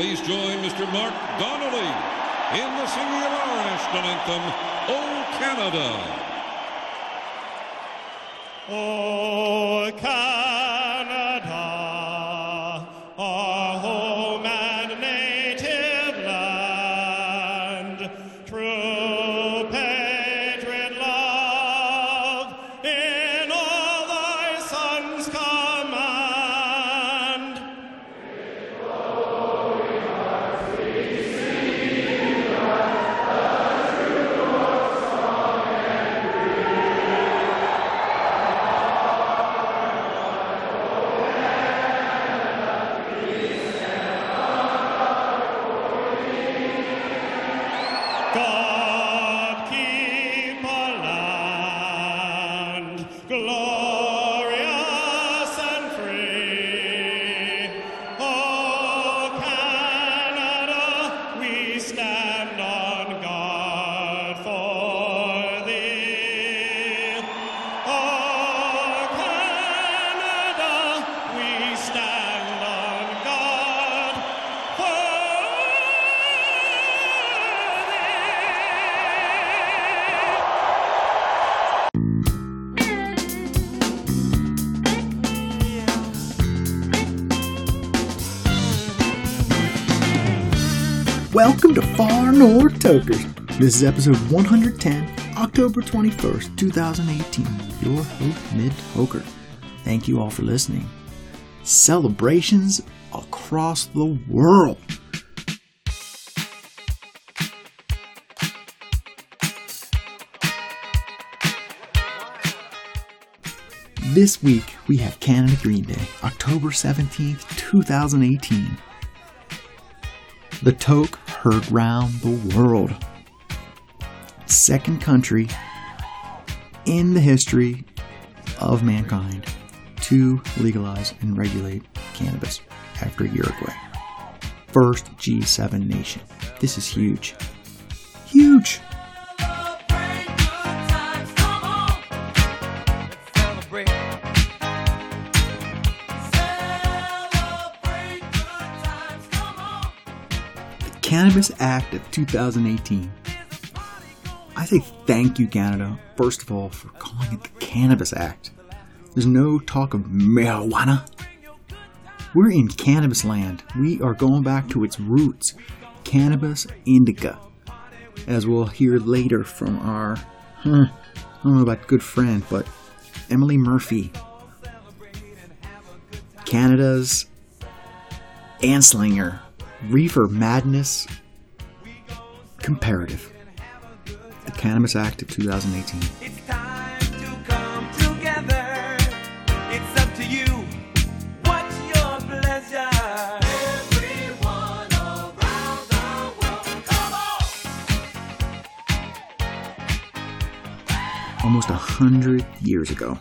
please join Mr. Mark Donnelly in the singing of our national anthem, O Canada. O Canada, Welcome to Far North Tokers. This is episode 110, October 21st, 2018. Your host, Mid Toker. Thank you all for listening. Celebrations across the world. This week we have Canada Green Day, October 17th, 2018. The toke heard round the world. Second country in the history of mankind to legalize and regulate cannabis after Uruguay. First G7 nation. This is huge. Huge! Cannabis Act of 2018. I say thank you, Canada, first of all, for calling it the Cannabis Act. There's no talk of marijuana. We're in cannabis land. We are going back to its roots, cannabis indica. As we'll hear later from our, huh, I don't know about good friend, but Emily Murphy. Canada's Anslinger, Reefer Madness Comparative. The Cannabis Act of 2018. It's time to come together. It's up to you. What's your pleasure? Everyone around the world, come on! almost a hundred years ago.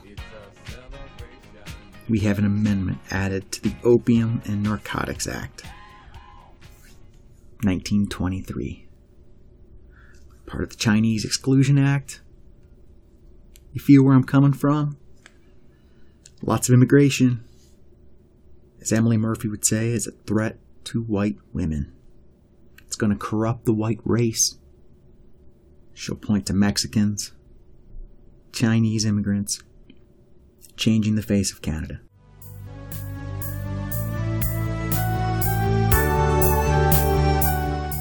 We have an amendment added to the Opium and Narcotics Act, 1923. Part of the Chinese Exclusion Act. You feel where I'm coming from? Lots of immigration. As Emily Murphy would say, is a threat to white women. It's going to corrupt the white race. She'll point to Mexicans, Chinese immigrants, changing the face of Canada.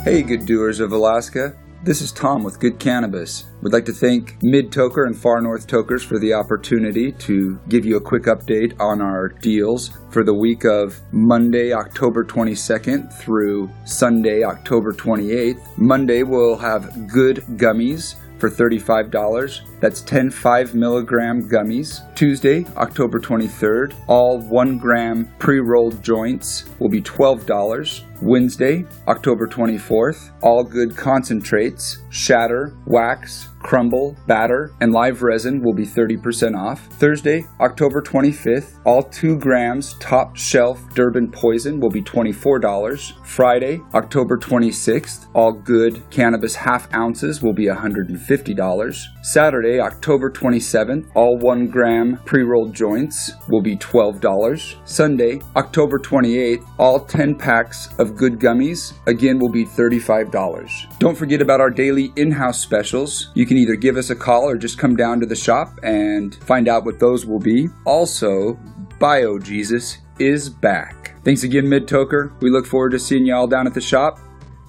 Hey, good doers of Alaska. This is Tom with Good Cannabis. We'd like to thank Mid Toker and Far North Tokers for the opportunity to give you a quick update on our deals for the week of Monday, October 22nd through Sunday, October 28th. Monday, we'll have good gummies for $35. That's 10 5 milligram gummies. Tuesday, October 23rd, all 1 gram pre rolled joints will be $12. Wednesday, October 24th, all good concentrates, shatter, wax, crumble, batter, and live resin will be 30% off. Thursday, October 25th, all 2 grams top shelf Durban poison will be $24. Friday, October 26th, all good cannabis half ounces will be $150. Saturday, October 27th, all 1 gram pre rolled joints will be $12. Sunday, October 28th, all 10 packs of good gummies again will be $35. Don't forget about our daily in house specials. You can either give us a call or just come down to the shop and find out what those will be. Also, Bio Jesus is back. Thanks again, Mid Toker. We look forward to seeing you all down at the shop.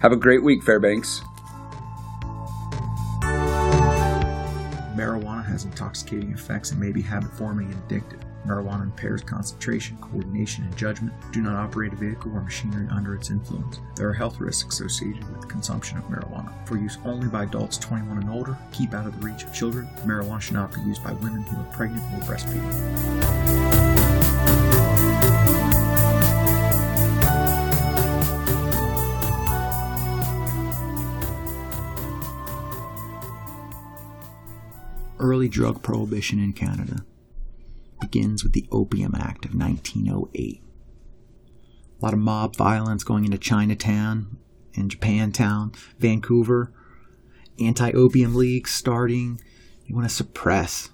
Have a great week, Fairbanks. Has intoxicating effects and may be habit forming and addictive. Marijuana impairs concentration, coordination, and judgment. Do not operate a vehicle or machinery under its influence. There are health risks associated with the consumption of marijuana. For use only by adults 21 and older, keep out of the reach of children. Marijuana should not be used by women who are pregnant or breastfeeding. Early drug prohibition in Canada begins with the Opium Act of 1908. A lot of mob violence going into Chinatown and Japantown, Vancouver, anti opium leagues starting. You want to suppress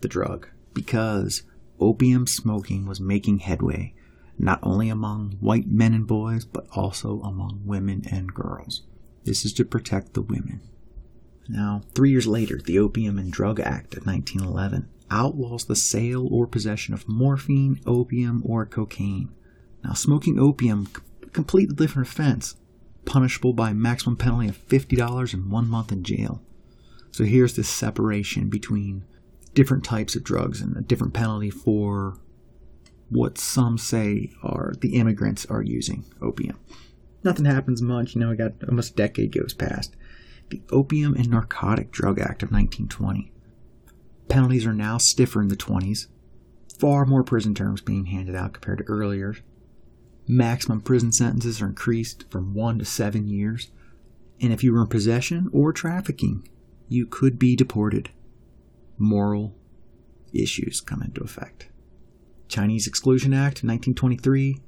the drug because opium smoking was making headway not only among white men and boys, but also among women and girls. This is to protect the women. Now, three years later, the Opium and Drug Act of 1911 outlaws the sale or possession of morphine, opium, or cocaine. Now, smoking opium, completely different offense, punishable by a maximum penalty of $50 and one month in jail. So here's this separation between different types of drugs and a different penalty for what some say are the immigrants are using opium. Nothing happens much, you know, we got almost a decade goes past the Opium and Narcotic Drug Act of 1920. Penalties are now stiffer in the 20s, far more prison terms being handed out compared to earlier. Maximum prison sentences are increased from one to seven years, and if you were in possession or trafficking, you could be deported. Moral issues come into effect. Chinese Exclusion Act 1923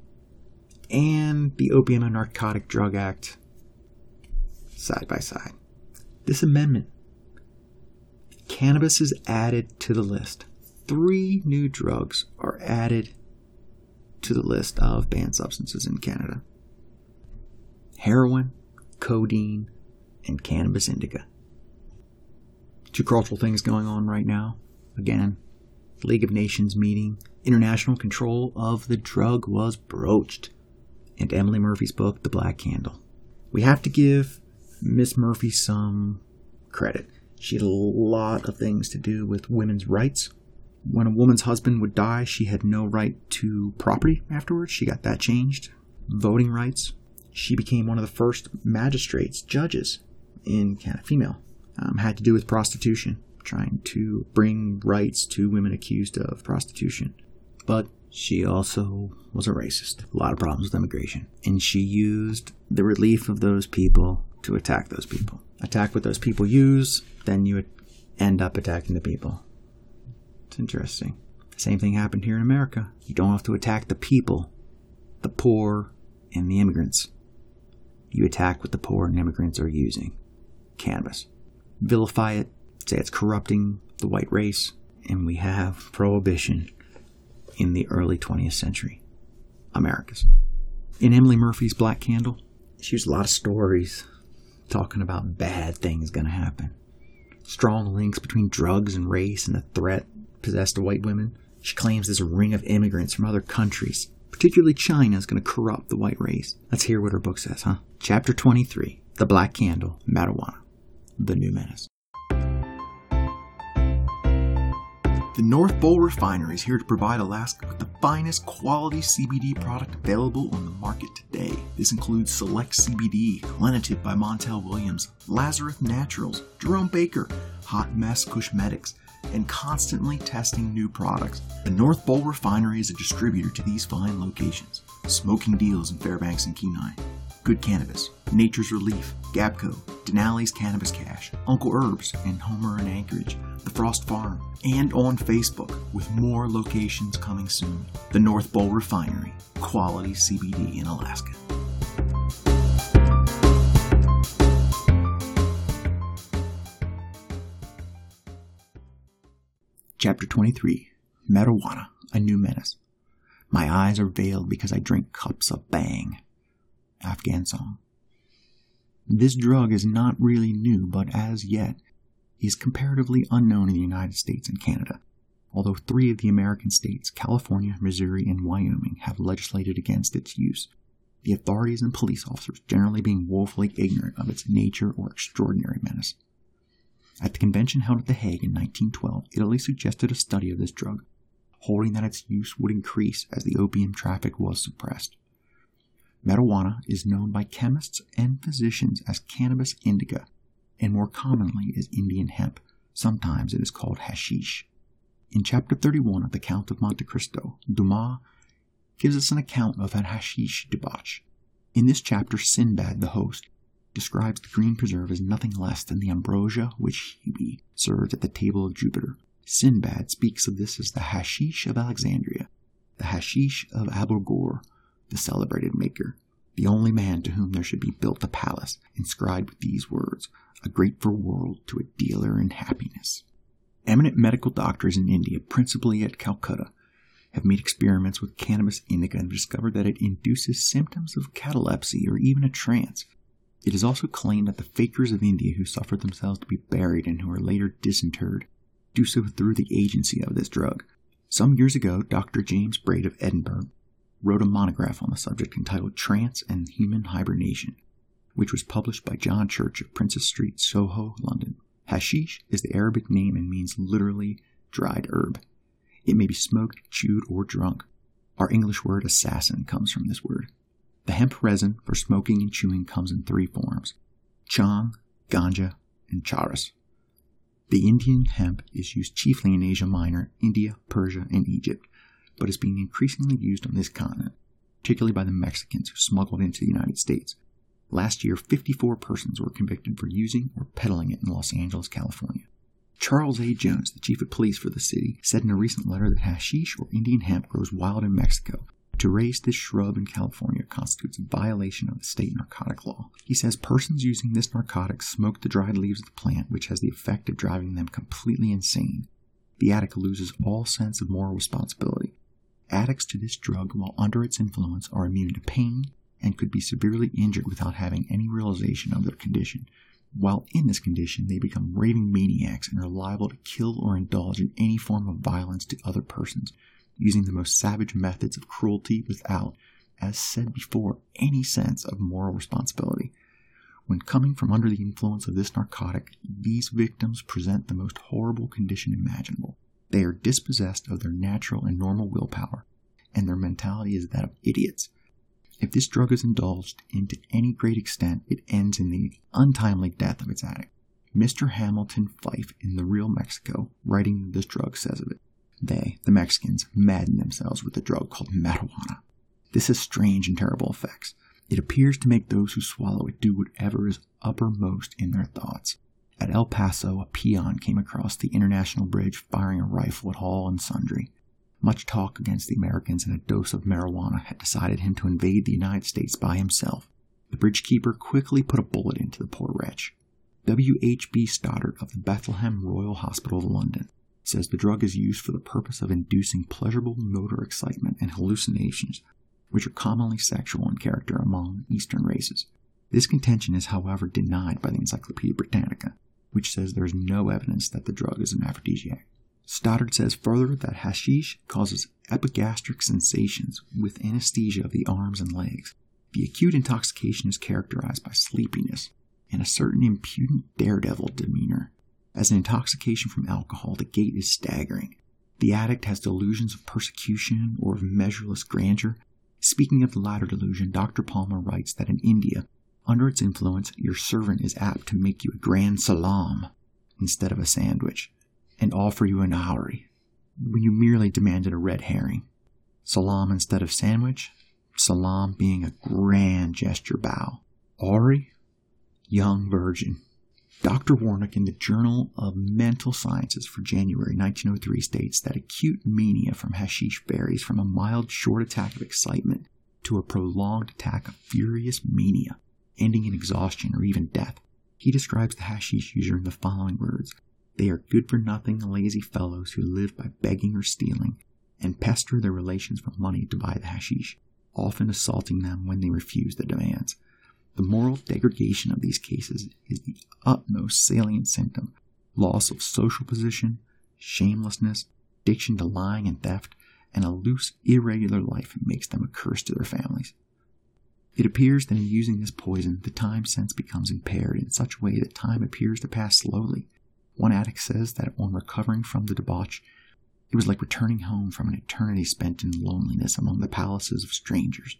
and the Opium and Narcotic Drug Act side by side. This amendment, cannabis is added to the list. Three new drugs are added to the list of banned substances in Canada heroin, codeine, and cannabis indica. Two cultural things going on right now. Again, League of Nations meeting, international control of the drug was broached, and Emily Murphy's book, The Black Candle. We have to give Miss Murphy some credit. She had a lot of things to do with women's rights. When a woman's husband would die, she had no right to property afterwards. She got that changed. Voting rights. She became one of the first magistrates, judges in Canada, female. Um, had to do with prostitution, trying to bring rights to women accused of prostitution. But she also was a racist. A lot of problems with immigration. And she used the relief of those people to attack those people. Attack what those people use, then you end up attacking the people. It's interesting. Same thing happened here in America. You don't have to attack the people, the poor, and the immigrants. You attack what the poor and immigrants are using cannabis. Vilify it, say it's corrupting the white race, and we have prohibition in the early 20th century. Americas. In Emily Murphy's Black Candle, she used a lot of stories talking about bad things going to happen. Strong links between drugs and race and the threat possessed to white women. She claims a ring of immigrants from other countries, particularly China, is going to corrupt the white race. Let's hear what her book says, huh? Chapter 23 The Black Candle, Marijuana, The New Menace. The North Bowl Refinery is here to provide Alaska with the finest quality CBD product available on the market today. This includes Select CBD, Lenitive by Montel Williams, Lazarus Naturals, Jerome Baker, Hot Mess Cosmetics, and constantly testing new products. The North Bowl Refinery is a distributor to these fine locations. Smoking deals in Fairbanks and Kenai. Good Cannabis, Nature's Relief, Gapco, Denali's Cannabis Cache, Uncle Herbs, and Homer and Anchorage, The Frost Farm, and on Facebook with more locations coming soon. The North Bowl Refinery, quality CBD in Alaska. Chapter 23 Marijuana, a New Menace. My eyes are veiled because I drink cups of bhang. Afghan song. This drug is not really new, but as yet is comparatively unknown in the United States and Canada, although three of the American states, California, Missouri, and Wyoming, have legislated against its use, the authorities and police officers generally being woefully ignorant of its nature or extraordinary menace. At the convention held at The Hague in 1912, Italy suggested a study of this drug, holding that its use would increase as the opium traffic was suppressed. Marijuana is known by chemists and physicians as cannabis indica, and more commonly as Indian hemp. Sometimes it is called hashish. In chapter 31 of The Count of Monte Cristo, Dumas gives us an account of an hashish debauch. In this chapter, Sinbad, the host, describes the green preserve as nothing less than the ambrosia which Hebe served at the table of Jupiter. Sinbad speaks of this as the hashish of Alexandria, the hashish of Abu Ghor, the celebrated maker, the only man to whom there should be built a palace inscribed with these words, a grateful world to a dealer in happiness. Eminent medical doctors in India, principally at Calcutta, have made experiments with cannabis indica and discovered that it induces symptoms of catalepsy or even a trance. It is also claimed that the fakers of India who suffered themselves to be buried and who are later disinterred do so through the agency of this drug. Some years ago, Dr. James Braid of Edinburgh wrote a monograph on the subject entitled Trance and Human Hibernation, which was published by John Church of Princess Street, Soho, London. Hashish is the Arabic name and means literally dried herb. It may be smoked, chewed, or drunk. Our English word assassin comes from this word. The hemp resin for smoking and chewing comes in three forms chang, ganja, and charas. The Indian hemp is used chiefly in Asia Minor, India, Persia, and Egypt, but is being increasingly used on this continent, particularly by the Mexicans who smuggled into the United States. Last year, 54 persons were convicted for using or peddling it in Los Angeles, California. Charles A. Jones, the chief of police for the city, said in a recent letter that hashish or Indian hemp grows wild in Mexico. To raise this shrub in California constitutes a violation of the state narcotic law. He says persons using this narcotic smoke the dried leaves of the plant, which has the effect of driving them completely insane. The addict loses all sense of moral responsibility. Addicts to this drug, while under its influence, are immune to pain and could be severely injured without having any realization of their condition. While in this condition, they become raving maniacs and are liable to kill or indulge in any form of violence to other persons, using the most savage methods of cruelty without, as said before, any sense of moral responsibility. When coming from under the influence of this narcotic, these victims present the most horrible condition imaginable. They are dispossessed of their natural and normal willpower, and their mentality is that of idiots. If this drug is indulged in to any great extent, it ends in the untimely death of its addict. Mr. Hamilton Fyfe in The Real Mexico, writing this drug, says of it They, the Mexicans, madden themselves with a drug called marijuana. This has strange and terrible effects. It appears to make those who swallow it do whatever is uppermost in their thoughts. At El Paso, a peon came across the International Bridge firing a rifle at all and sundry. Much talk against the Americans and a dose of marijuana had decided him to invade the United States by himself. The bridge keeper quickly put a bullet into the poor wretch. W. H. B. Stoddard of the Bethlehem Royal Hospital of London says the drug is used for the purpose of inducing pleasurable motor excitement and hallucinations, which are commonly sexual in character among Eastern races. This contention is, however, denied by the Encyclopedia Britannica, which says there is no evidence that the drug is an aphrodisiac. Stoddard says further that hashish causes epigastric sensations with anesthesia of the arms and legs. The acute intoxication is characterized by sleepiness and a certain impudent daredevil demeanor. As an intoxication from alcohol, the gait is staggering. The addict has delusions of persecution or of measureless grandeur. Speaking of the latter delusion, Dr. Palmer writes that in India, under its influence, your servant is apt to make you a grand salam instead of a sandwich, and offer you an houri when you merely demanded a red herring. Salam instead of sandwich, salam being a grand gesture bow. Houri, young virgin. Dr. Warnock in the Journal of Mental Sciences for January 1903 states that acute mania from hashish varies from a mild short attack of excitement to a prolonged attack of furious mania, ending in exhaustion or even death. He describes the hashish user in the following words They are good for nothing, lazy fellows who live by begging or stealing and pester their relations for money to buy the hashish, often assaulting them when they refuse the demands. The moral degradation of these cases is the utmost salient symptom loss of social position, shamelessness, addiction to lying and theft, and a loose, irregular life makes them a curse to their families. It appears that in using this poison, the time sense becomes impaired in such a way that time appears to pass slowly. One addict says that on recovering from the debauch, it was like returning home from an eternity spent in loneliness among the palaces of strangers.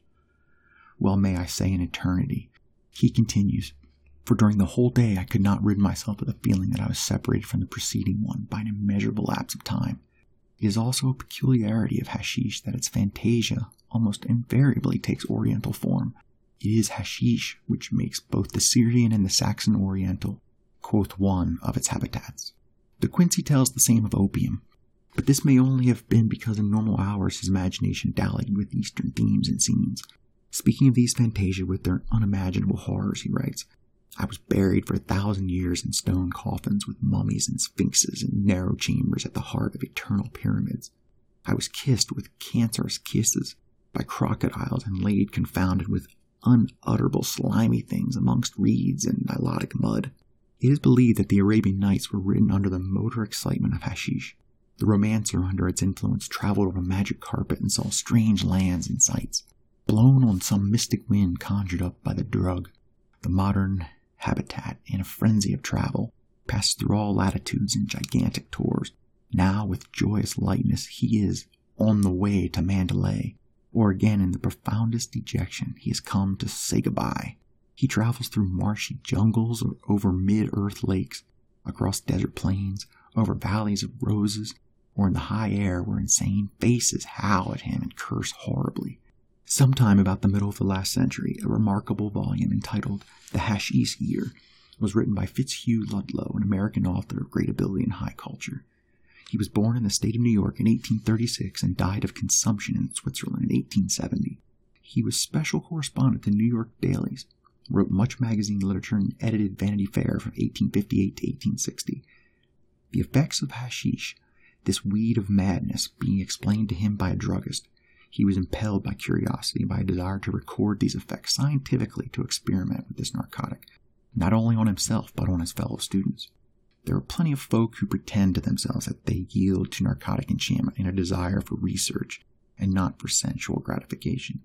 Well, may I say an eternity. He continues, for during the whole day I could not rid myself of the feeling that I was separated from the preceding one by an immeasurable lapse of time. It is also a peculiarity of hashish that its fantasia almost invariably takes oriental form. It is hashish which makes both the Syrian and the Saxon Oriental, quoth one of its habitats. De Quincey tells the same of opium, but this may only have been because in normal hours his imagination dallied with Eastern themes and scenes. Speaking of these fantasia with their unimaginable horrors, he writes, I was buried for a thousand years in stone coffins with mummies and sphinxes in narrow chambers at the heart of eternal pyramids. I was kissed with cancerous kisses by crocodiles and laid confounded with unutterable slimy things amongst reeds and nilotic mud. It is believed that the Arabian Nights were written under the motor excitement of hashish. The romancer, under its influence, traveled on a magic carpet and saw strange lands and sights, blown on some mystic wind conjured up by the drug. The modern habitat, in a frenzy of travel, passes through all latitudes in gigantic tours. Now, with joyous lightness, he is on the way to Mandalay, or again in the profoundest dejection, he has come to say goodbye. He travels through marshy jungles or over mid earth lakes, across desert plains, over valleys of roses, or in the high air where insane faces howl at him and curse horribly. Sometime about the middle of the last century, a remarkable volume entitled The Hashish Eater was written by Fitzhugh Ludlow, an American author of great ability and high culture. He was born in the state of New York in 1836 and died of consumption in Switzerland in 1870. He was special correspondent to New York dailies, wrote much magazine literature, and edited Vanity Fair from 1858 to 1860. The effects of hashish, this weed of madness, being explained to him by a druggist, he was impelled by curiosity and by a desire to record these effects scientifically to experiment with this narcotic, not only on himself but on his fellow students. There are plenty of folk who pretend to themselves that they yield to narcotic enchantment in a desire for research and not for sensual gratification,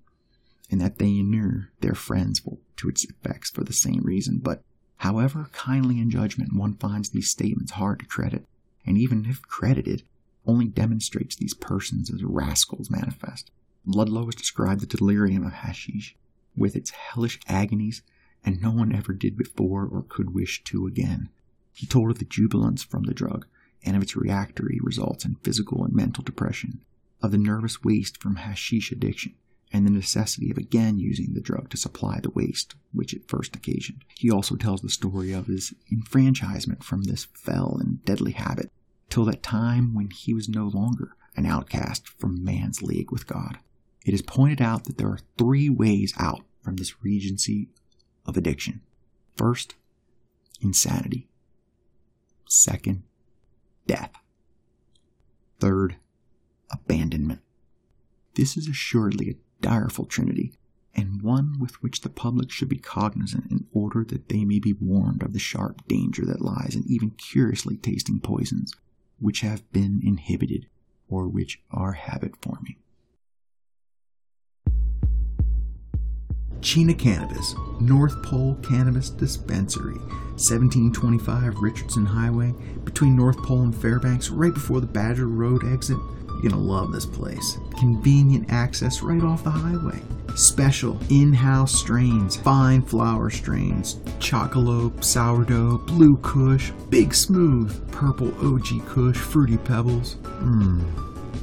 and that they inure their friends to its effects for the same reason. But, however kindly in judgment one finds these statements hard to credit, and even if credited, only demonstrates these persons as rascals manifest. Ludlow has described the delirium of hashish, with its hellish agonies, and no one ever did before or could wish to again. He told of the jubilance from the drug, and of its reactory results in physical and mental depression, of the nervous waste from hashish addiction, and the necessity of again using the drug to supply the waste which it first occasioned. He also tells the story of his enfranchisement from this fell and deadly habit, till that time when he was no longer an outcast from man's league with God. It is pointed out that there are three ways out from this regency of addiction. First, insanity. Second, death. Third, abandonment. This is assuredly a direful trinity, and one with which the public should be cognizant in order that they may be warned of the sharp danger that lies in even curiously tasting poisons which have been inhibited or which are habit forming. Chena Cannabis, North Pole Cannabis Dispensary, 1725 Richardson Highway, between North Pole and Fairbanks, right before the Badger Road exit. You're gonna love this place. Convenient access right off the highway. Special in-house strains, fine flower strains, Chocolope, sourdough, blue kush, big smooth, purple OG kush, fruity pebbles. Mmm.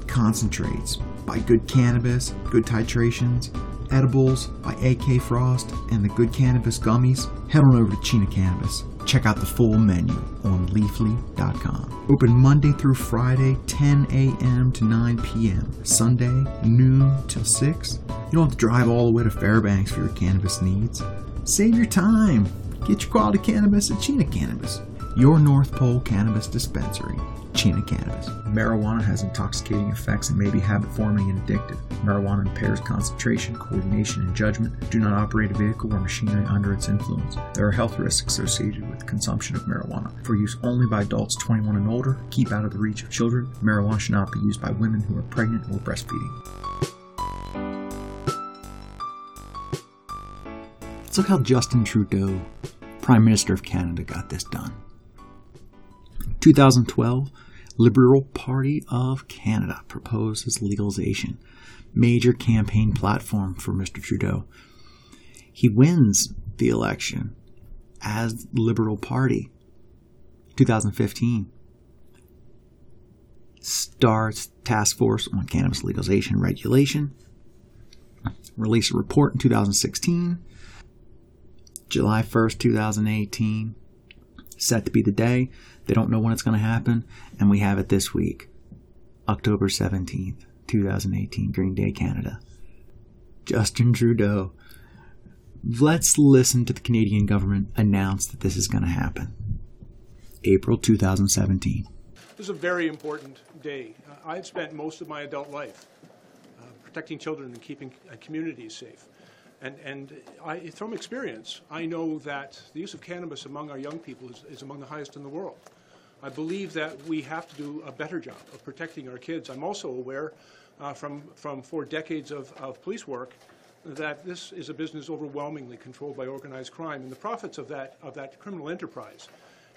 Concentrates by Good Cannabis, Good Titrations, edibles by AK Frost, and the Good Cannabis gummies, head on over to Chena Cannabis. Check out the full menu on leafly.com. Open Monday through Friday, 10 a.m. to 9 p.m. Sunday, noon till 6. You don't have to drive all the way to Fairbanks for your cannabis needs. Save your time. Get your quality cannabis at Chena Cannabis. Your North Pole Cannabis Dispensary, Chena Cannabis. Marijuana has intoxicating effects and may be habit forming and addictive. Marijuana impairs concentration, coordination, and judgment. Do not operate a vehicle or machinery under its influence. There are health risks associated with consumption of marijuana. For use only by adults 21 and older, keep out of the reach of children. Marijuana should not be used by women who are pregnant or breastfeeding. Let's look how Justin Trudeau, Prime Minister of Canada, got this done. 2012, Liberal Party of Canada proposes legalization. Major campaign platform for Mr. Trudeau. He wins the election as Liberal Party. 2015 starts task force on cannabis legalization regulation. Release a report in 2016. July 1st, 2018. Set to be the day. They don't know when it's going to happen, and we have it this week, October 17th, 2018, Green Day, Canada. Justin Trudeau. Let's listen to the Canadian government announce that this is going to happen. April 2017. This is a very important day. Uh, I've spent most of my adult life uh, protecting children and keeping uh, communities safe. And, and I, from experience, I know that the use of cannabis among our young people is, is among the highest in the world. I believe that we have to do a better job of protecting our kids. I'm also aware uh, from, from four decades of, of police work that this is a business overwhelmingly controlled by organized crime, and the profits of that, of that criminal enterprise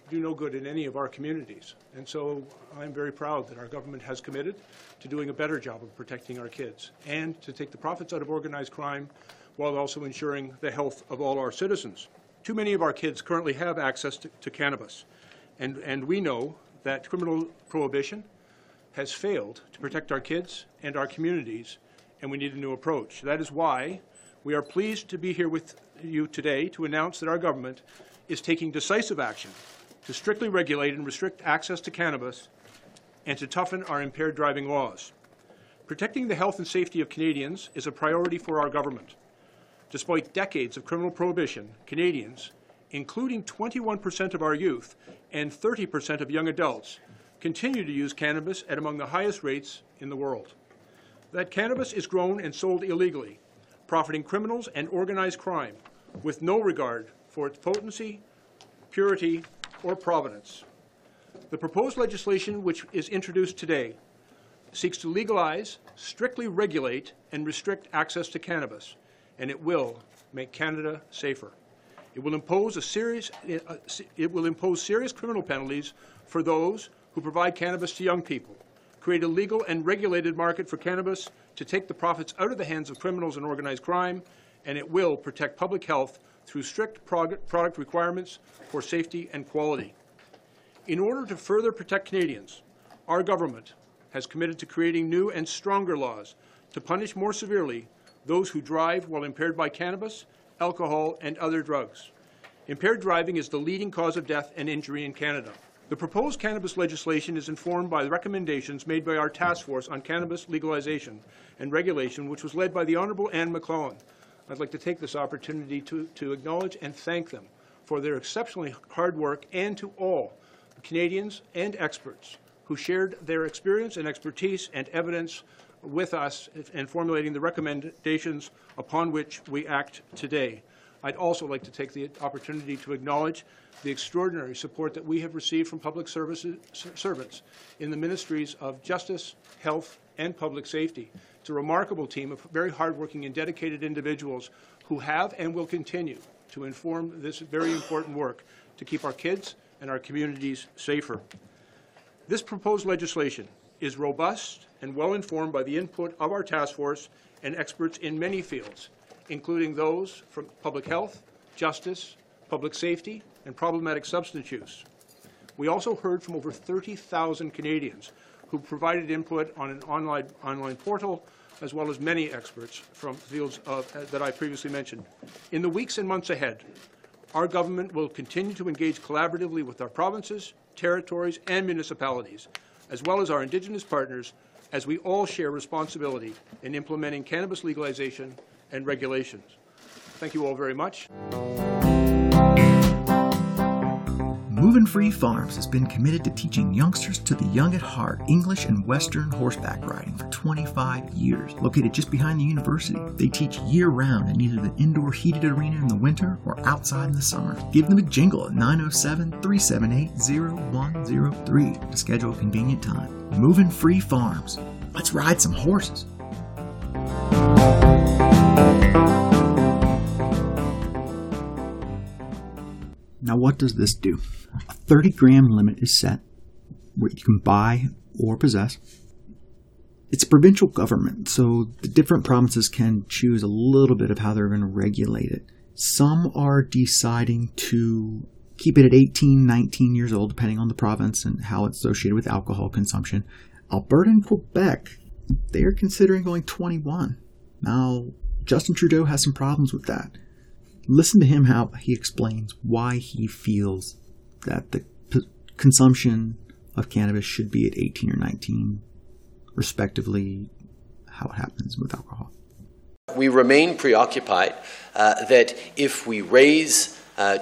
do no good in any of our communities. And so I'm very proud that our government has committed to doing a better job of protecting our kids and to take the profits out of organized crime while also ensuring the health of all our citizens. Too many of our kids currently have access to, to cannabis, and, and we know that criminal prohibition has failed to protect our kids and our communities, and we need a new approach. That is why we are pleased to be here with you today to announce that our government is taking decisive action to strictly regulate and restrict access to cannabis and to toughen our impaired driving laws. Protecting the health and safety of Canadians is a priority for our government. Despite decades of criminal prohibition, Canadians, including 21% of our youth and 30% of young adults, continue to use cannabis at among the highest rates in the world. That cannabis is grown and sold illegally, profiting criminals and organized crime with no regard for its potency, purity, or provenance. The proposed legislation, which is introduced today, seeks to legalize, strictly regulate, and restrict access to cannabis, and it will make Canada safer. It will impose a serious, uh, it will impose serious criminal penalties for those who provide cannabis to young people, create a legal and regulated market for cannabis to take the profits out of the hands of criminals and organized crime, and it will protect public health through strict product requirements for safety and quality. In order to further protect Canadians, our government has committed to creating new and stronger laws to punish more severely those who drive while impaired by cannabis, alcohol, and other drugs. Impaired driving is the leading cause of death and injury in Canada. The proposed cannabis legislation is informed by the recommendations made by our task force on cannabis legalization and regulation, which was led by the Honourable Anne McLellan. I'd like to take this opportunity to, to acknowledge and thank them for their exceptionally hard work and to all Canadians and experts who shared their experience and expertise and evidence with us in formulating the recommendations upon which we act today. I'd also like to take the opportunity to acknowledge the extraordinary support that we have received from public services, servants in the ministries of justice, health, and public safety. It's a remarkable team of very hardworking and dedicated individuals who have and will continue to inform this very important work to keep our kids and our communities safer. This proposed legislation is robust and well informed by the input of our task force and experts in many fields, including those from public health, justice, public safety, and problematic substance use. We also heard from over 30,000 Canadians who provided input on an online, online portal, as well as many experts from fields of, uh, that I previously mentioned. In the weeks and months ahead, our government will continue to engage collaboratively with our provinces, territories, and municipalities, as well as our Indigenous partners, as we all share responsibility in implementing cannabis legalization and regulations. Thank you all very much. Moving Free Farms has been committed to teaching youngsters to the young at heart English and Western horseback riding for 25 years. Located just behind the university, they teach year round in either the indoor heated arena in the winter or outside in the summer. Give them a jingle at 907 378 0103 to schedule a convenient time. Moving Free Farms. Let's ride some horses. Now, what does this do? A 30 gram limit is set where you can buy or possess. It's a provincial government, so the different provinces can choose a little bit of how they're going to regulate it. Some are deciding to keep it at 18, 19 years old, depending on the province and how it's associated with alcohol consumption. Alberta and Quebec, they are considering going 21. Now, Justin Trudeau has some problems with that. Listen to him how he explains why he feels that the p- consumption of cannabis should be at 18 or 19, respectively, how it happens with alcohol. We remain preoccupied uh, that if we raise uh,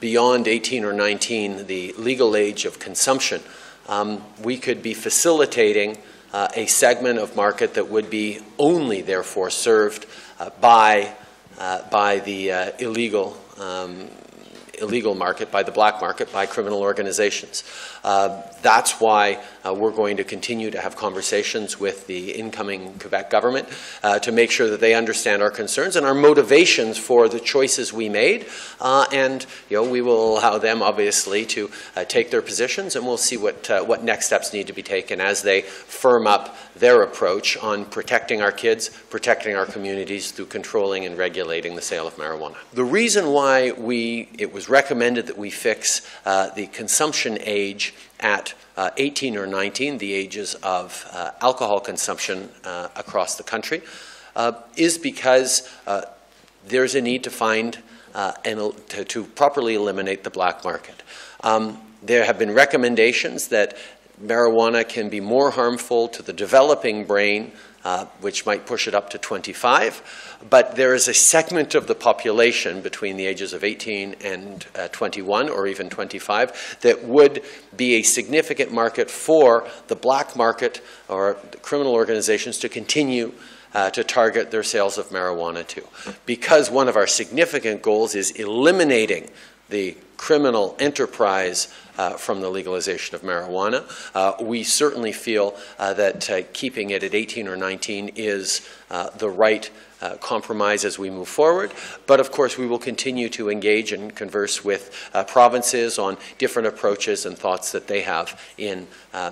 beyond 18 or 19 the legal age of consumption, um, we could be facilitating uh, a segment of market that would be only, therefore, served uh, by, uh, by the uh, illegal. Um, illegal market, by the black market, by criminal organizations. Uh, that's why uh, we're going to continue to have conversations with the incoming Quebec government uh, to make sure that they understand our concerns and our motivations for the choices we made. Uh, and you know, we will allow them, obviously, to uh, take their positions, and we'll see what uh, what next steps need to be taken as they firm up their approach on protecting our kids, protecting our communities through controlling and regulating the sale of marijuana. The reason why we it was recommended that we fix uh, the consumption age at uh, 18 or 19, the ages of uh, alcohol consumption uh, across the country, uh, is because uh, there's a need to find and to, to, properly eliminate the black market. Um, there have been recommendations that marijuana can be more harmful to the developing brain, uh, which might push it up to 25. But there is a segment of the population between the ages of 18 and uh, 21 or even 25 that would be a significant market for the black market or criminal organizations to continue. Uh, to target their sales of marijuana to. Because one of our significant goals is eliminating the criminal enterprise uh, from the legalization of marijuana. Uh, we certainly feel uh, that uh, keeping it at 18 or 19 is uh, the right uh, compromise as we move forward. But of course, we will continue to engage and converse with provinces on different approaches and thoughts that they have in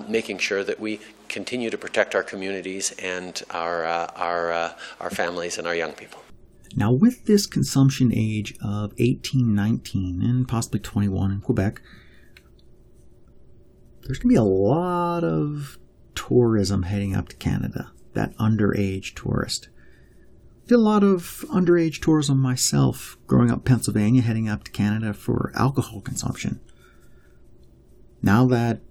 making sure that we continue to protect our communities and our, our, our families and our young people. Now, with this consumption age of 18, 19, and possibly 21 in Quebec, there's going to be a lot of tourism heading up to Canada, that underage tourist. Did a lot of underage tourism myself growing up in Pennsylvania, heading up to Canada for alcohol consumption. Now that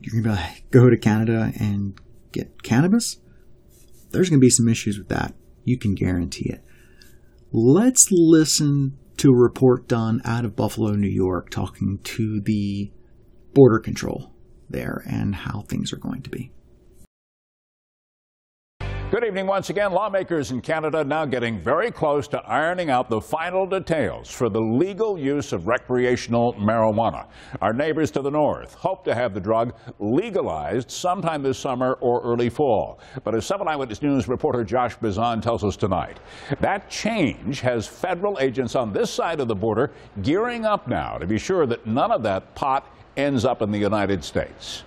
you're going to go to Canada and get cannabis, there's going to be some issues with that. You can guarantee it. Let's listen to a report done out of Buffalo, New York, talking to the border control there and how things are going to be. Good evening once again. Lawmakers in Canada now getting very close to ironing out the final details for the legal use of recreational marijuana. Our neighbors to the north hope to have the drug legalized sometime this summer or early fall. But as 7 Eyewitness News reporter Josh Bazan tells us tonight, that change has federal agents on this side of the border gearing up now to be sure that none of that pot ends up in the United States.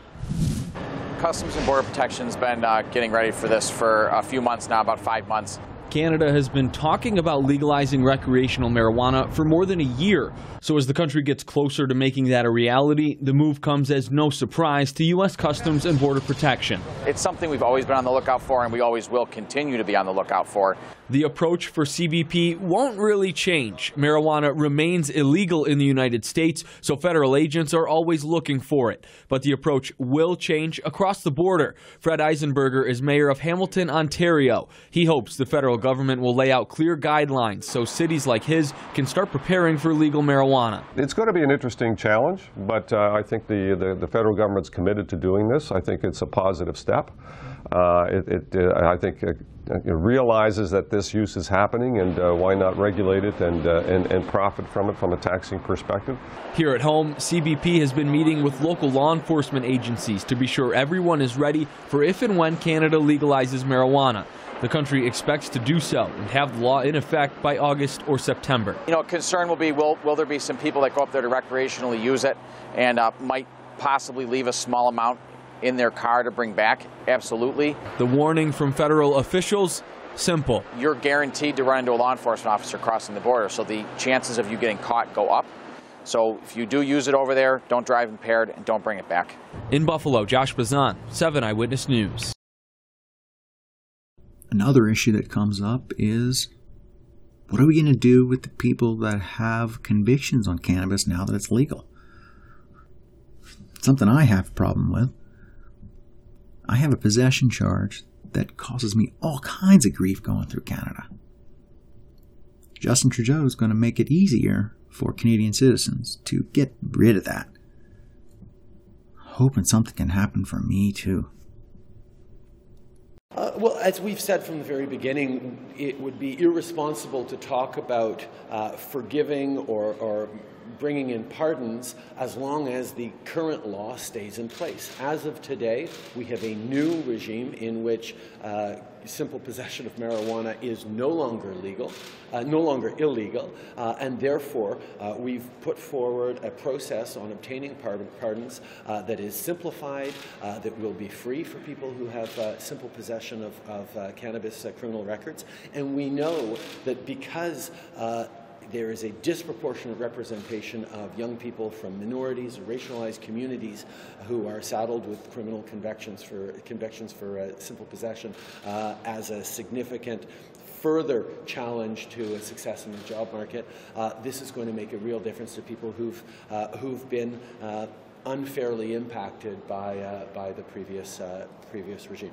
Customs and Border Protection's been uh, getting ready for this for a few months now, about five months. Canada has been talking about legalizing recreational marijuana for more than a year. So, as the country gets closer to making that a reality, the move comes as no surprise to U.S. Customs and Border Protection. It's something we've always been on the lookout for, and we always will continue to be on the lookout for. The approach for CBP won't really change. Marijuana remains illegal in the United States, so federal agents are always looking for it. But the approach will change across the border. Fred Eisenberger is mayor of Hamilton, Ontario. He hopes the federal government will lay out clear guidelines so cities like his can start preparing for legal marijuana. It's going to be an interesting challenge, but uh, I think the, the, the federal government's committed to doing this. I think it's a positive step. Uh, it, it, uh, I think it, it realizes that this use is happening, and uh, why not regulate it and, uh, and, and profit from it from a taxing perspective? Here at home, CBP has been meeting with local law enforcement agencies to be sure everyone is ready for if and when Canada legalizes marijuana. The country expects to do so and have the law in effect by August or September. You know, concern will be will, will there be some people that go up there to recreationally use it and uh, might possibly leave a small amount in their car to bring back? Absolutely. The warning from federal officials simple. You're guaranteed to run into a law enforcement officer crossing the border, so the chances of you getting caught go up. So if you do use it over there, don't drive impaired and don't bring it back. In Buffalo, Josh Bazan, 7 Eyewitness News. Another issue that comes up is what are we going to do with the people that have convictions on cannabis now that it's legal? Something I have a problem with. I have a possession charge that causes me all kinds of grief going through Canada. Justin Trudeau is going to make it easier for Canadian citizens to get rid of that. Hoping something can happen for me too. Uh, well, as we've said from the very beginning, it would be irresponsible to talk about uh, forgiving or, or bringing in pardons as long as the current law stays in place. As of today, we have a new regime in which uh, simple possession of marijuana is no longer legal, uh, no longer illegal, uh, and therefore uh, we've put forward a process on obtaining pardon, pardons uh, that is simplified, uh, that will be free for people who have simple possession of, of cannabis criminal records, and we know that because there is a disproportionate representation of young people from minorities or racialized communities who are saddled with criminal convictions for convictions for uh, simple possession uh, as a significant further challenge to success in the job market. Uh, this is going to make a real difference to people who've uh, who've been uh, unfairly impacted by uh, by the previous previous regime.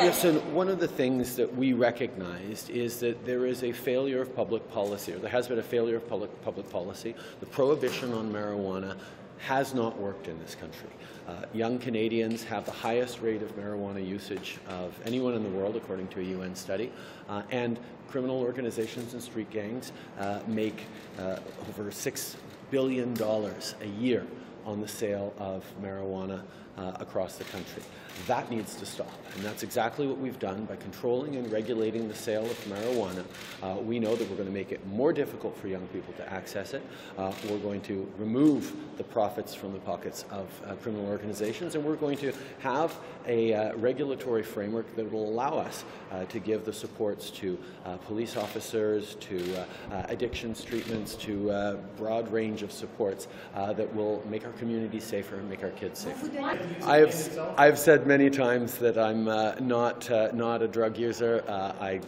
Listen, one of the things that we recognized is that there is a failure of public policy, or there has been a failure of public, public policy. The prohibition on marijuana has not worked in this country. Uh, young Canadians have the highest rate of marijuana usage of anyone in the world, according to a UN study, uh, and criminal organizations and street gangs uh, make uh, over $6 billion a year on the sale of marijuana uh, across the country. That needs to stop, and that's exactly what we've done by controlling and regulating the sale of marijuana. Uh, we know that we're going to make it more difficult for young people to access it. Uh, we're going to remove the profits from the pockets of uh, criminal organizations, and we're going to have a uh, regulatory framework that will allow us to give the supports to police officers, to addictions treatments, to a broad range of supports that will make our communities safer and make our kids safer. I've, I've said many times that I'm uh, not, uh, not a drug user. Uh, I,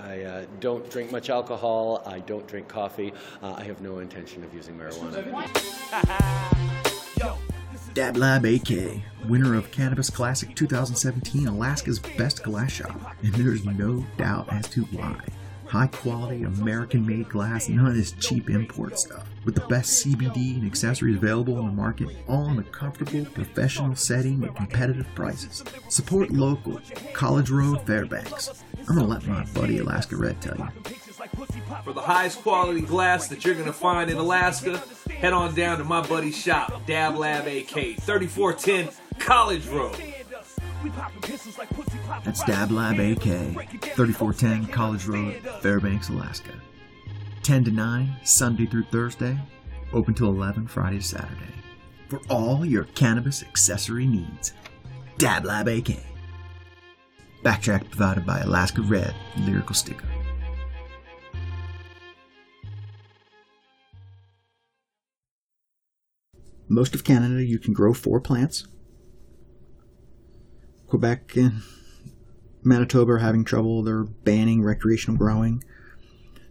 I uh, don't drink much alcohol. I don't drink coffee. Uh, I have no intention of using marijuana. Dab Lab AK, winner of Cannabis Classic 2017, Alaska's best glass shop. And there's no doubt as to why. High quality, American made glass, none of this cheap import stuff. With the best CBD and accessories available on the market, all in a comfortable, professional setting at competitive prices. Support local, College Road, Fairbanks. I'm gonna let my buddy Alaska Red tell you. For the highest quality glass that you're gonna find in Alaska, head on down to my buddy's shop, Dab Lab AK, 3410 College Road. That's Dab Lab AK, 3410 College Road, Fairbanks, Alaska. 10 to 9, Sunday through Thursday, open till 11, Friday to Saturday. For all your cannabis accessory needs. Dab Lab AK. Backtrack provided by Alaska Red, Lyrical Sticker. Most of Canada, you can grow four plants. Quebec and Manitoba are having trouble. They're banning recreational growing.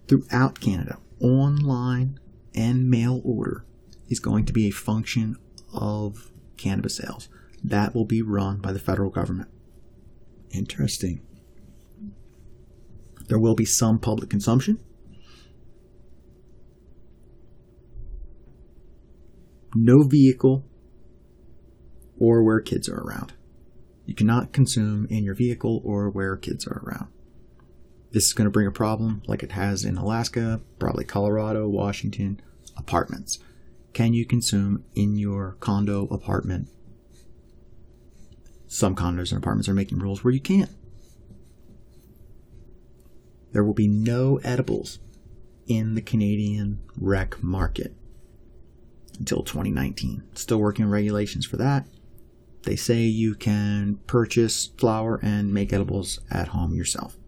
Throughout Canada, online and mail order is going to be a function of cannabis sales. That will be run by the federal government. Interesting. There will be some public consumption. No vehicle or where kids are around. You cannot consume in your vehicle or where kids are around. This is going to bring a problem like it has in Alaska, probably Colorado, Washington, apartments. Can you consume in your condo apartment? Some condos and apartments are making rules where you can't. There will be no edibles in the Canadian rec market until 2019. Still working on regulations for that. They say you can purchase flower and make edibles at home yourself.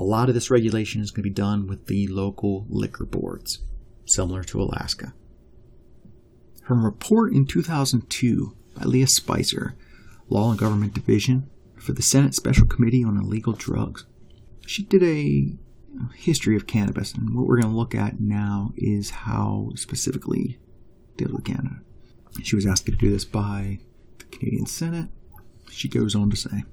A lot of this regulation is going to be done with the local liquor boards, similar to Alaska. From a report in 2002 by Leah Spicer, Law and Government Division, for the Senate Special Committee on Illegal Drugs, she did a history of cannabis, and what we're going to look at now is how specifically deals with Canada. She was asked to do this by the Canadian Senate. She goes on to say,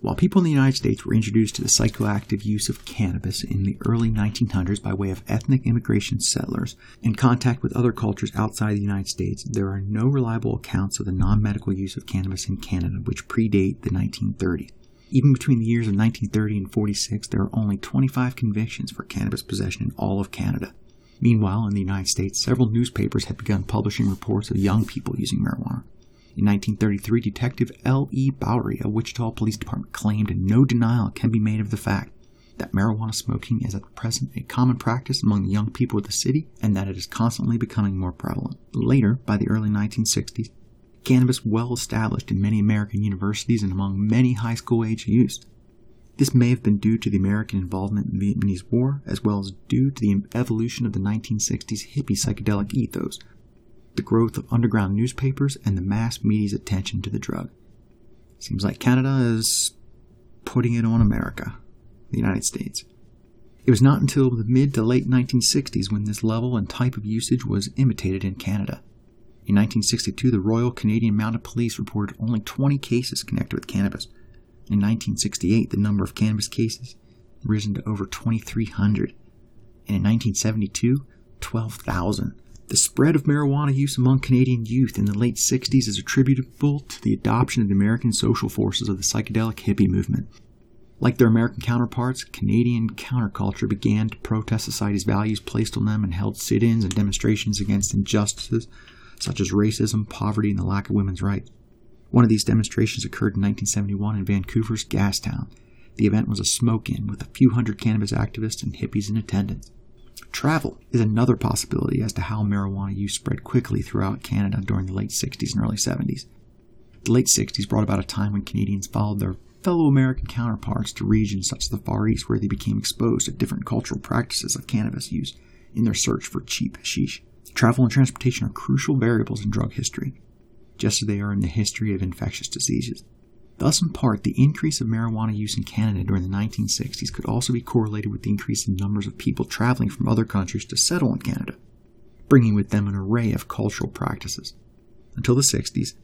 while people in the United States were introduced to the psychoactive use of cannabis in the early 1900s by way of ethnic immigration settlers in contact with other cultures outside the United States, there are no reliable accounts of the non medical use of cannabis in Canada, which predate the 1930s. Even between the years of 1930 and 46, there are only 25 convictions for cannabis possession in all of Canada. Meanwhile, in the United States, several newspapers had begun publishing reports of young people using marijuana. In 1933, Detective L.E. Bowery of Wichita Police Department claimed no denial can be made of the fact that marijuana smoking is at present a common practice among the young people of the city and that it is constantly becoming more prevalent. Later, by the early 1960s, cannabis well established in many American universities and among many high school age youths. This may have been due to the American involvement in the Vietnamese War, as well as due to the evolution of the 1960s hippie psychedelic ethos, the growth of underground newspapers, and the mass media's attention to the drug. Seems like Canada is putting it on America, the United States. It was not until the mid to late 1960s when this level and type of usage was imitated in Canada. In 1962, the Royal Canadian Mounted Police reported only 20 cases connected with cannabis. In 1968, the number of cannabis cases risen to over 2,300. And in 1972, 12,000. The spread of marijuana use among Canadian youth in the late 60s is attributable to the adoption of the American social forces of the psychedelic hippie movement. Like their American counterparts, Canadian counterculture began to protest society's values placed on them and held sit ins and demonstrations against injustices such as racism, poverty, and the lack of women's rights. One of these demonstrations occurred in 1971 in Vancouver's Gastown. The event was a smoke in with a few hundred cannabis activists and hippies in attendance. Travel is another possibility as to how marijuana use spread quickly throughout Canada during the late 60s and early 70s. The late 60s brought about a time when Canadians followed their fellow American counterparts to regions such as the Far East where they became exposed to different cultural practices of cannabis use in their search for cheap hashish. Travel and transportation are crucial variables in drug history, just as they are in the history of infectious diseases. Thus, in part, the increase of marijuana use in Canada during the 1960s could also be correlated with the increase in numbers of people traveling from other countries to settle in Canada, bringing with them an array of cultural practices. Until the 60s,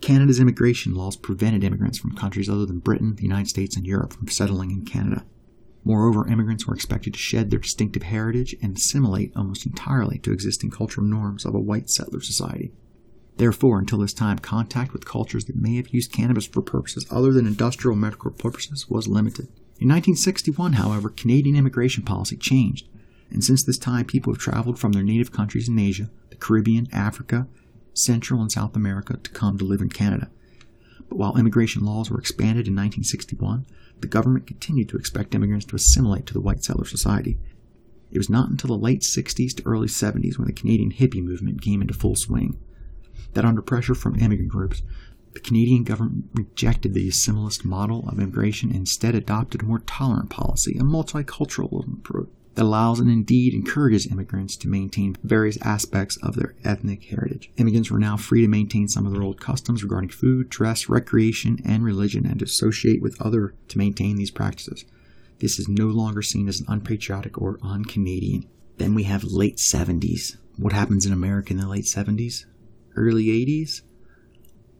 Canada's immigration laws prevented immigrants from countries other than Britain, the United States, and Europe from settling in Canada. Moreover, immigrants were expected to shed their distinctive heritage and assimilate almost entirely to existing cultural norms of a white settler society. Therefore, until this time, contact with cultures that may have used cannabis for purposes other than industrial or medical purposes was limited. In 1961, however, Canadian immigration policy changed, and since this time, people have traveled from their native countries in Asia, the Caribbean, Africa, Central and South America to come to live in Canada. But while immigration laws were expanded in 1961, the government continued to expect immigrants to assimilate to the white settler society. It was not until the late 60s to early 70s when the Canadian hippie movement came into full swing that under pressure from immigrant groups, the Canadian government rejected the assimilist model of immigration and instead adopted a more tolerant policy, a multicultural approach that allows and indeed encourages immigrants to maintain various aspects of their ethnic heritage. Immigrants were now free to maintain some of their old customs regarding food, dress, recreation, and religion and to associate with other to maintain these practices. This is no longer seen as unpatriotic or un-Canadian. Then we have late 70s. What happens in America in the late 70s? Early 80s?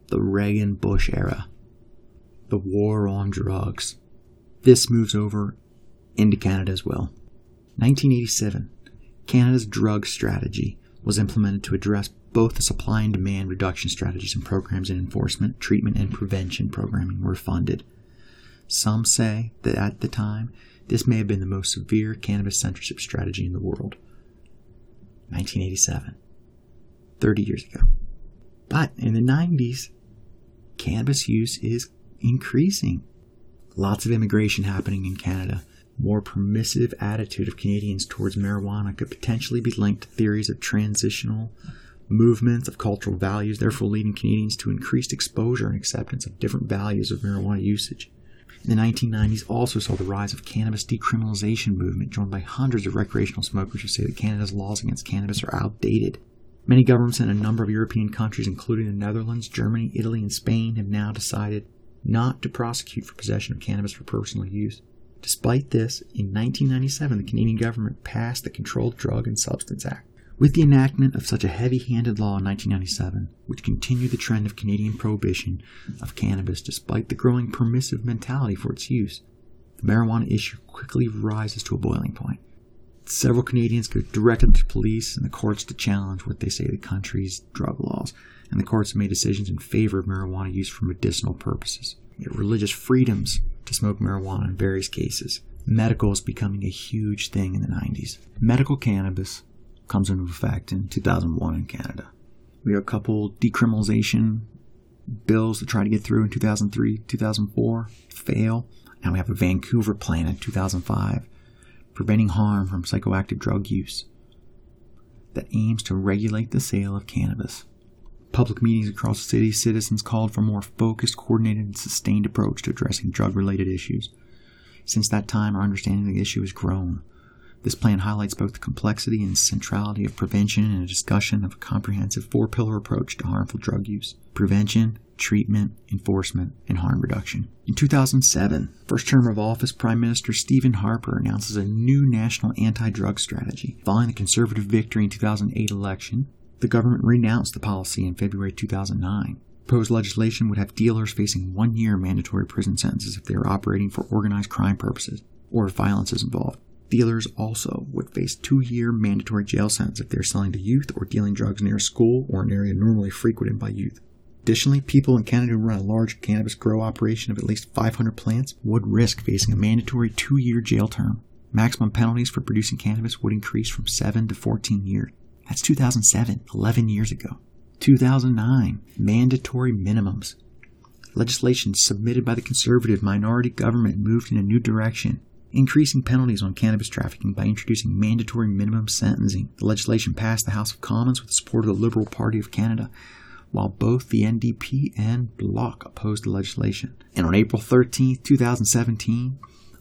The Reagan Bush era. The war on drugs. this moves over into Canada as well. 1987, Canada's drug strategy was implemented to address both the supply and demand reduction strategies and programs in enforcement, treatment, and prevention programming were funded. Some say that at the time, this may have been the most severe cannabis censorship strategy in the world. 1987, 30 years ago. But in the 90s, cannabis use is increasing. Lots of immigration happening in Canada. More permissive attitude of Canadians towards marijuana could potentially be linked to theories of transitional movements of cultural values, therefore leading Canadians to increased exposure and acceptance of different values of marijuana usage. In the 1990s also saw the rise of cannabis decriminalization movement joined by hundreds of recreational smokers who say that Canada's laws against cannabis are outdated. Many governments in a number of European countries, including the Netherlands, Germany, Italy, and Spain, have now decided not to prosecute for possession of cannabis for personal use. Despite this, in 1997, the Canadian government passed the Controlled Drug and Substance Act. With the enactment of such a heavy handed law in 1997, which continued the trend of Canadian prohibition of cannabis despite the growing permissive mentality for its use, the marijuana issue quickly rises to a boiling point. Several Canadians go directly to police and the courts to challenge what they say the country's drug laws, and the courts made decisions in favor of marijuana use for medicinal purposes. Religious freedoms to smoke marijuana in various cases. Medical is becoming a huge thing in the 90s. Medical cannabis comes into effect in 2001 in Canada. We have a couple decriminalization bills to try to get through in 2003, 2004, fail. Now we have a Vancouver plan in 2005, preventing harm from psychoactive drug use, that aims to regulate the sale of cannabis. Public meetings across the city, citizens called for a more focused, coordinated, and sustained approach to addressing drug related issues. Since that time, our understanding of the issue has grown. This plan highlights both the complexity and centrality of prevention in a discussion of a comprehensive four pillar approach to harmful drug use prevention, treatment, enforcement, and harm reduction. In 2007, first term of office, Prime Minister Stephen Harper announces a new national anti drug strategy. Following the Conservative victory in 2008 election, the government renounced the policy in February 2009. Proposed legislation would have dealers facing one year mandatory prison sentences if they are operating for organized crime purposes or if violence is involved. Dealers also would face two year mandatory jail sentence if they're selling to youth or dealing drugs near a school or an area normally frequented by youth. Additionally, people in Canada who run a large cannabis grow operation of at least 500 plants would risk facing a mandatory two year jail term. Maximum penalties for producing cannabis would increase from 7 to 14 years. That's 2007, 11 years ago. 2009, mandatory minimums. Legislation submitted by the conservative minority government moved in a new direction, increasing penalties on cannabis trafficking by introducing mandatory minimum sentencing. The legislation passed the House of Commons with the support of the Liberal Party of Canada, while both the NDP and Bloc opposed the legislation. And on April 13, 2017,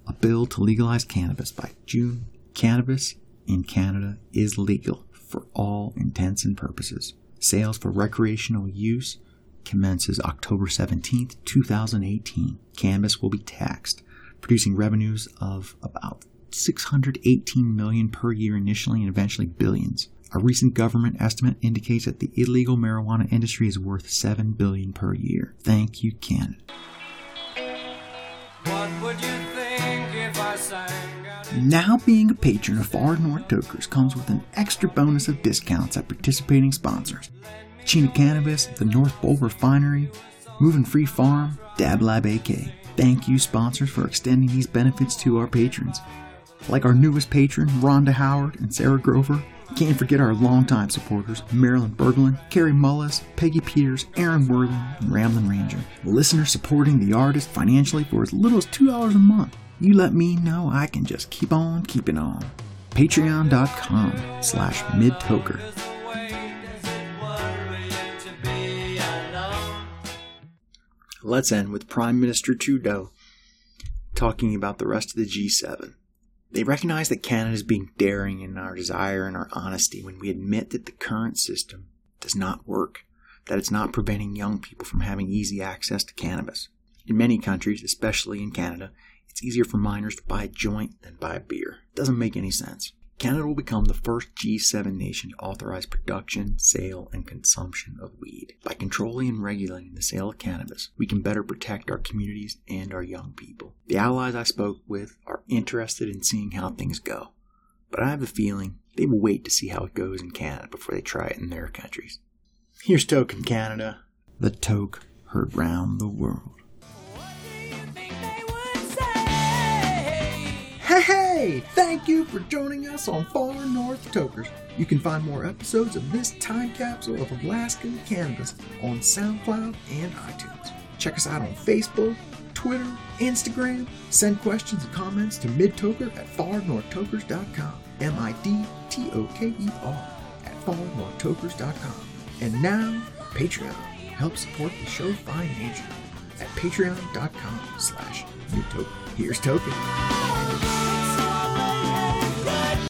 a bill to legalize cannabis by June, cannabis in Canada is legal for all intents and purposes. Sales for recreational use commences October 17, 2018. Cannabis will be taxed, producing revenues of about 618 million per year initially and eventually billions. A recent government estimate indicates that the illegal marijuana industry is worth 7 billion per year. Thank you, Canada. Now being a patron of Far North Tokers comes with an extra bonus of discounts at participating sponsors. Chino Cannabis, the North Bowl Refinery, Moving Free Farm, Dab Lab AK. Thank you, sponsors, for extending these benefits to our patrons. Like our newest patron, Rhonda Howard and Sarah Grover. Can't forget our longtime supporters, Marilyn Berglund, Carrie Mullis, Peggy Peters, Aaron Worthing, and Ramblin' Ranger. Listeners supporting the artist financially for as little as $2 a month. You let me know I can just keep on keeping on. Patreon.com slash midtoker. Let's end with Prime Minister Trudeau talking about the rest of the G7. They recognize that Canada is being daring in our desire and our honesty when we admit that the current system does not work, that it's not preventing young people from having easy access to cannabis. In many countries, especially in Canada, it's easier for minors to buy a joint than buy a beer. It doesn't make any sense. Canada will become the first G7 nation to authorize production, sale, and consumption of weed. By controlling and regulating the sale of cannabis, we can better protect our communities and our young people. The allies I spoke with are interested in seeing how things go, but I have a feeling they will wait to see how it goes in Canada before they try it in their countries. Here's Token Canada, the toke heard round the world. Hey! Thank you for joining us on Far North Tokers. You can find more episodes of this time capsule of Alaskan cannabis on SoundCloud and iTunes. Check us out on Facebook, Twitter, Instagram. Send questions and comments to midtoker at farnorthtokers.com. M I D T O K E R at farnorthtokers.com. And now, Patreon. Help support the show financially at patreon.com slash midtoker. Here's Token.